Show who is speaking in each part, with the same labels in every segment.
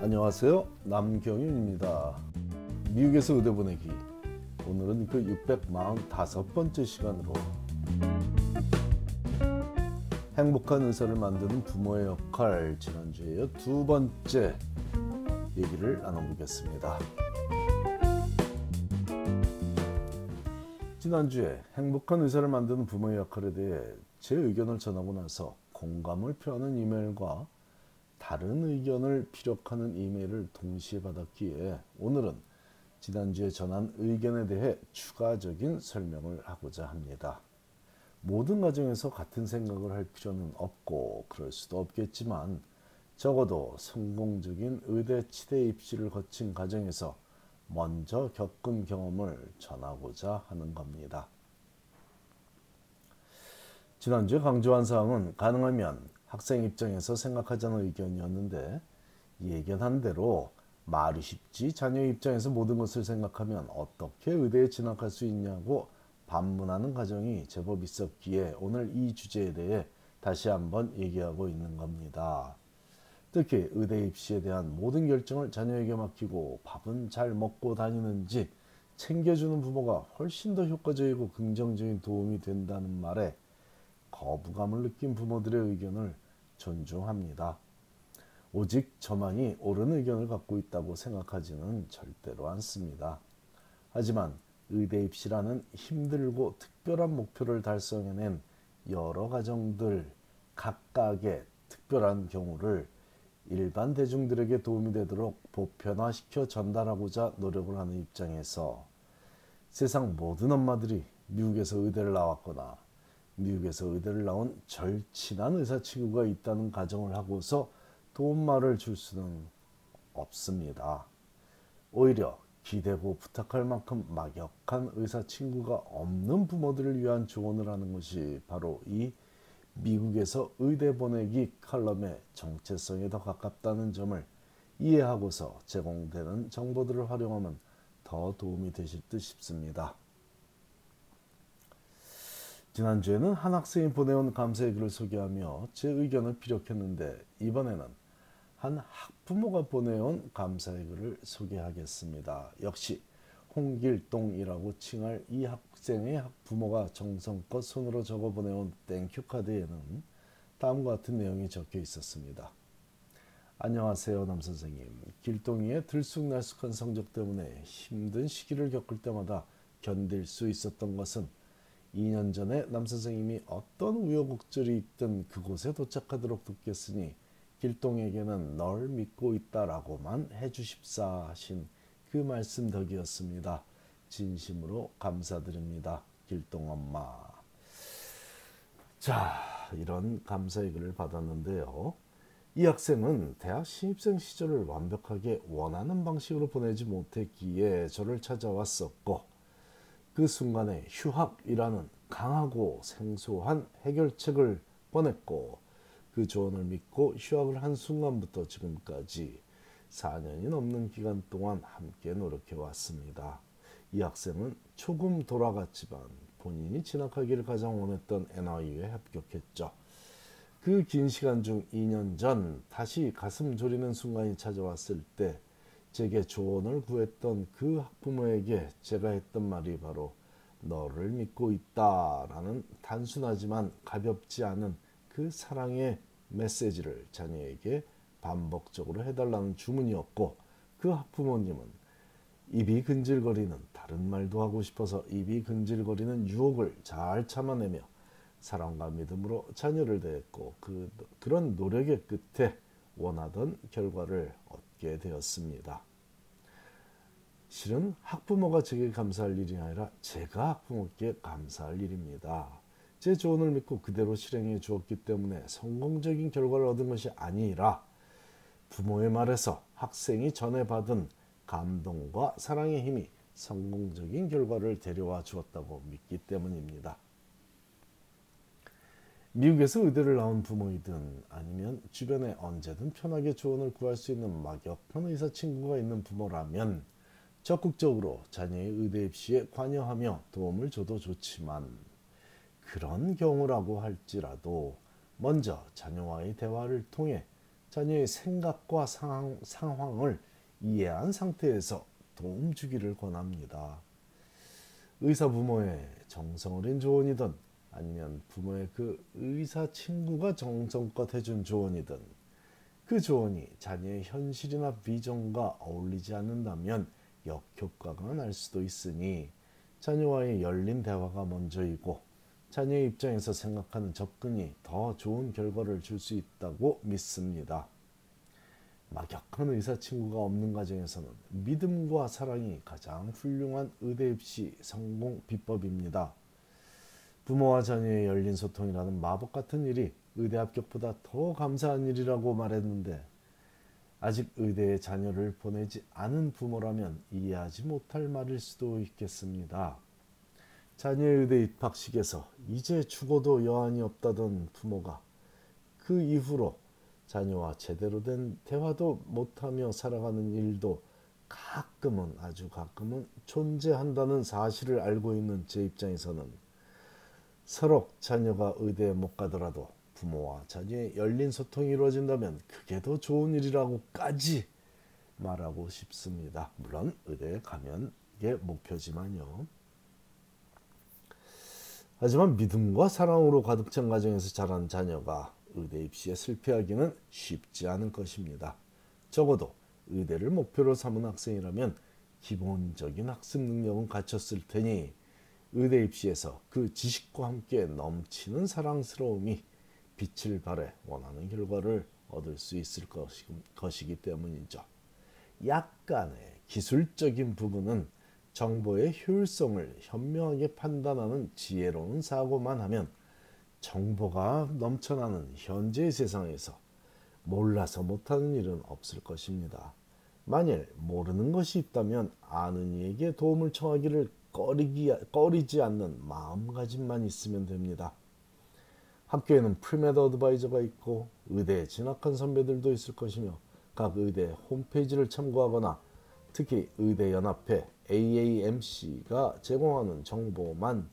Speaker 1: 안녕하세요. 남경윤입니다. 미국에서 의대 보내기. 오늘은 그 645번째 시간으로 행복한 의사를 만드는 부모의 역할 지난주에 두 번째 얘기를 나눠보겠습니다. 지난주에 행복한 의사를 만드는 부모의 역할에 대해 제 의견을 전하고 나서 공감을 표하는 이메일과 다른 의견을 피력하는 이메일을 동시에 받았기에 오늘은 지난주에 전한 의견에 대해 추가적인 설명을 하고자 합니다. 모든 가정에서 같은 생각을 할 필요는 없고 그럴 수도 없겠지만 적어도 성공적인 의대 치대 입시를 거친 가정에서 먼저 겪은 경험을 전하고자 하는 겁니다. 지난주에 강조한 사항은 가능하면 학생 입장에서 생각하자는 의견이었는데 예견한 대로 말이 쉽지 자녀 입장에서 모든 것을 생각하면 어떻게 의대에 진학할 수 있냐고 반문하는 가정이 제법 있었기에 오늘 이 주제에 대해 다시 한번 얘기하고 있는 겁니다. 특히 의대 입시에 대한 모든 결정을 자녀에게 맡기고 밥은 잘 먹고 다니는지 챙겨주는 부모가 훨씬 더 효과적이고 긍정적인 도움이 된다는 말에 거부감을 느낀 부모들의 의견을 존중합니다. 오직 저만이 옳은 의견을 갖고 있다고 생각하지는 절대로 않습니다. 하지만 의대 입시라는 힘들고 특별한 목표를 달성해낸 여러 가정들 각각의 특별한 경우를 일반 대중들에게 도움이 되도록 보편화시켜 전달하고자 노력을 하는 입장에서 세상 모든 엄마들이 미국에서 의대를 나왔거나 미국에서 의대를 나온 절친한 의사 친구가 있다는 가정을 하고서 도움말을 줄 수는 없습니다. 오히려 기대고 부탁할 만큼 막역한 의사 친구가 없는 부모들을 위한 조언을 하는 것이 바로 이 미국에서 의대 보내기 칼럼의 정체성에 더 가깝다는 점을 이해하고서 제공되는 정보들을 활용하면 더 도움이 되실 듯 싶습니다. 지난주에는 한 학생이 보내온 감사의 글을 소개하며 제 의견을 피력했는데 이번에는 한 학부모가 보내온 감사의 글을 소개하겠습니다. 역시 홍길동이라고 칭할 이 학생의 학부모가 정성껏 손으로 적어 보내온 thank you 카드에는 다음과 같은 내용이 적혀 있었습니다. 안녕하세요, 남 선생님. 길동이의 들쑥날쑥한 성적 때문에 힘든 시기를 겪을 때마다 견딜 수 있었던 것은 2년 전에 남 선생님이 어떤 우여곡절이 있든 그곳에 도착하도록 돕겠으니 길동에게는 널 믿고 있다라고만 해주십사 하신 그 말씀 덕이었습니다. 진심으로 감사드립니다. 길동 엄마. 자, 이런 감사의 글을 받았는데요. 이 학생은 대학 신입생 시절을 완벽하게 원하는 방식으로 보내지 못했기에 저를 찾아왔었고 그 순간에 휴학이라는 강하고 생소한 해결책을 꺼냈고 그 조언을 믿고 휴학을 한 순간부터 지금까지 4년이 넘는 기간 동안 함께 노력해 왔습니다. 이 학생은 조금 돌아갔지만 본인이 진학하기를 가장 원했던 NIU에 합격했죠. 그 긴 시간 중 2년 전 다시 가슴 졸이는 순간이 찾아왔을 때 제게 조언을 구했던 그 학부모에게 제가 했던 말이 바로 너를 믿고 있다라는 단순하지만 가볍지 않은 그 사랑의 메시지를 자녀에게 반복적으로 해달라는 주문이었고 그 학부모님은 입이 근질거리는 다른 말도 하고 싶어서 입이 근질거리는 유혹을 잘 참아내며 사랑과 믿음으로 자녀를 대했고 그, 그런 노력의 끝에 원하던 결과를 얻 게 되었습니다. 실은 학부모가 제게 감사할 일이 아니라 제가 학부모께 감사할 일입니다. 제 조언을 믿고 그대로 실행해 주었기 때문에 성공적인 결과를 얻은 것이 아니라 부모의 말에서 학생이 전해받은 감동과 사랑의 힘이 성공적인 결과를 데려와 주었다고 믿기 때문입니다. 미국에서 의대를 나온 부모이든 아니면 주변에 언제든 편하게 조언을 구할 수 있는 막역한 의사 친구가 있는 부모라면 적극적으로 자녀의 의대 입시에 관여하며 도움을 줘도 좋지만 그런 경우라고 할지라도 먼저 자녀와의 대화를 통해 자녀의 생각과 상황, 상황을 이해한 상태에서 도움 주기를 권합니다. 의사 부모의 정성 어린 조언이든 아니면 부모의 그 의사 친구가 정성껏 해준 조언이든 그 조언이 자녀의 현실이나 비전과 어울리지 않는다면 역효과가 날 수도 있으니 자녀와의 열린 대화가 먼저이고 자녀의 입장에서 생각하는 접근이 더 좋은 결과를 줄 수 있다고 믿습니다. 막역한 의사 친구가 없는 가정에서는 믿음과 사랑이 가장 훌륭한 의대 입시 성공 비법입니다. 부모와 자녀의 열린 소통이라는 마법 같은 일이 의대 합격보다 더 감사한 일이라고 말했는데 아직 의대에 자녀를 보내지 않은 부모라면 이해하지 못할 말일 수도 있겠습니다. 자녀의 의대 입학식에서 이제 죽어도 여한이 없다던 부모가 그 이후로 자녀와 제대로 된 대화도 못하며 살아가는 일도 가끔은 아주 가끔은 존재한다는 사실을 알고 있는 제 입장에서는 서로 자녀가 의대에 못 가더라도 부모와 자녀의 열린 소통이 이루어진다면 그게 더 좋은 일이라고까지 말하고 싶습니다. 물론 의대에 가면 이게 목표지만요. 하지만 믿음과 사랑으로 가득 찬 가정에서 자란 자녀가 의대 입시에 실패하기는 쉽지 않은 것입니다. 적어도 의대를 목표로 삼은 학생이라면 기본적인 학습 능력은 갖췄을 테니 의대 입시에서 그 지식과 함께 넘치는 사랑스러움이 빛을 발해 원하는 결과를 얻을 수 있을 것이, 기 때문이죠. 약간의 기술적인 부분은 정보의 효율성을 현명하게 판단하는 지혜로운 사고만 하면 정보가 넘쳐나는 현재의 세상에서 몰라서 못하는 일은 없을 것입니다. 만일 모르는 것이 있다면 아는 이에게 도움을 청하기를 꺼리기, 꺼리지 않는 마음가짐만 있으면 됩니다. 학교에는 premed advisor가 있고 의대에 진학한 선배들도 있을 것이며 각 의대 홈페이지를 참고하거나 특히 의대연합회 AAMC가 제공하는 정보만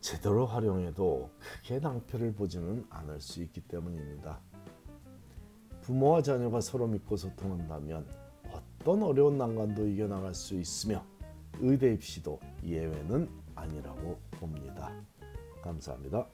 Speaker 1: 제대로 활용해도 크게 낭패를 보지는 않을 수 있기 때문입니다. 부모와 자녀가 서로 믿고 소통한다면 어떤 어려운 난관도 이겨나갈 수 있으며 의대 입시도 예외는 아니라고 봅니다. 감사합니다.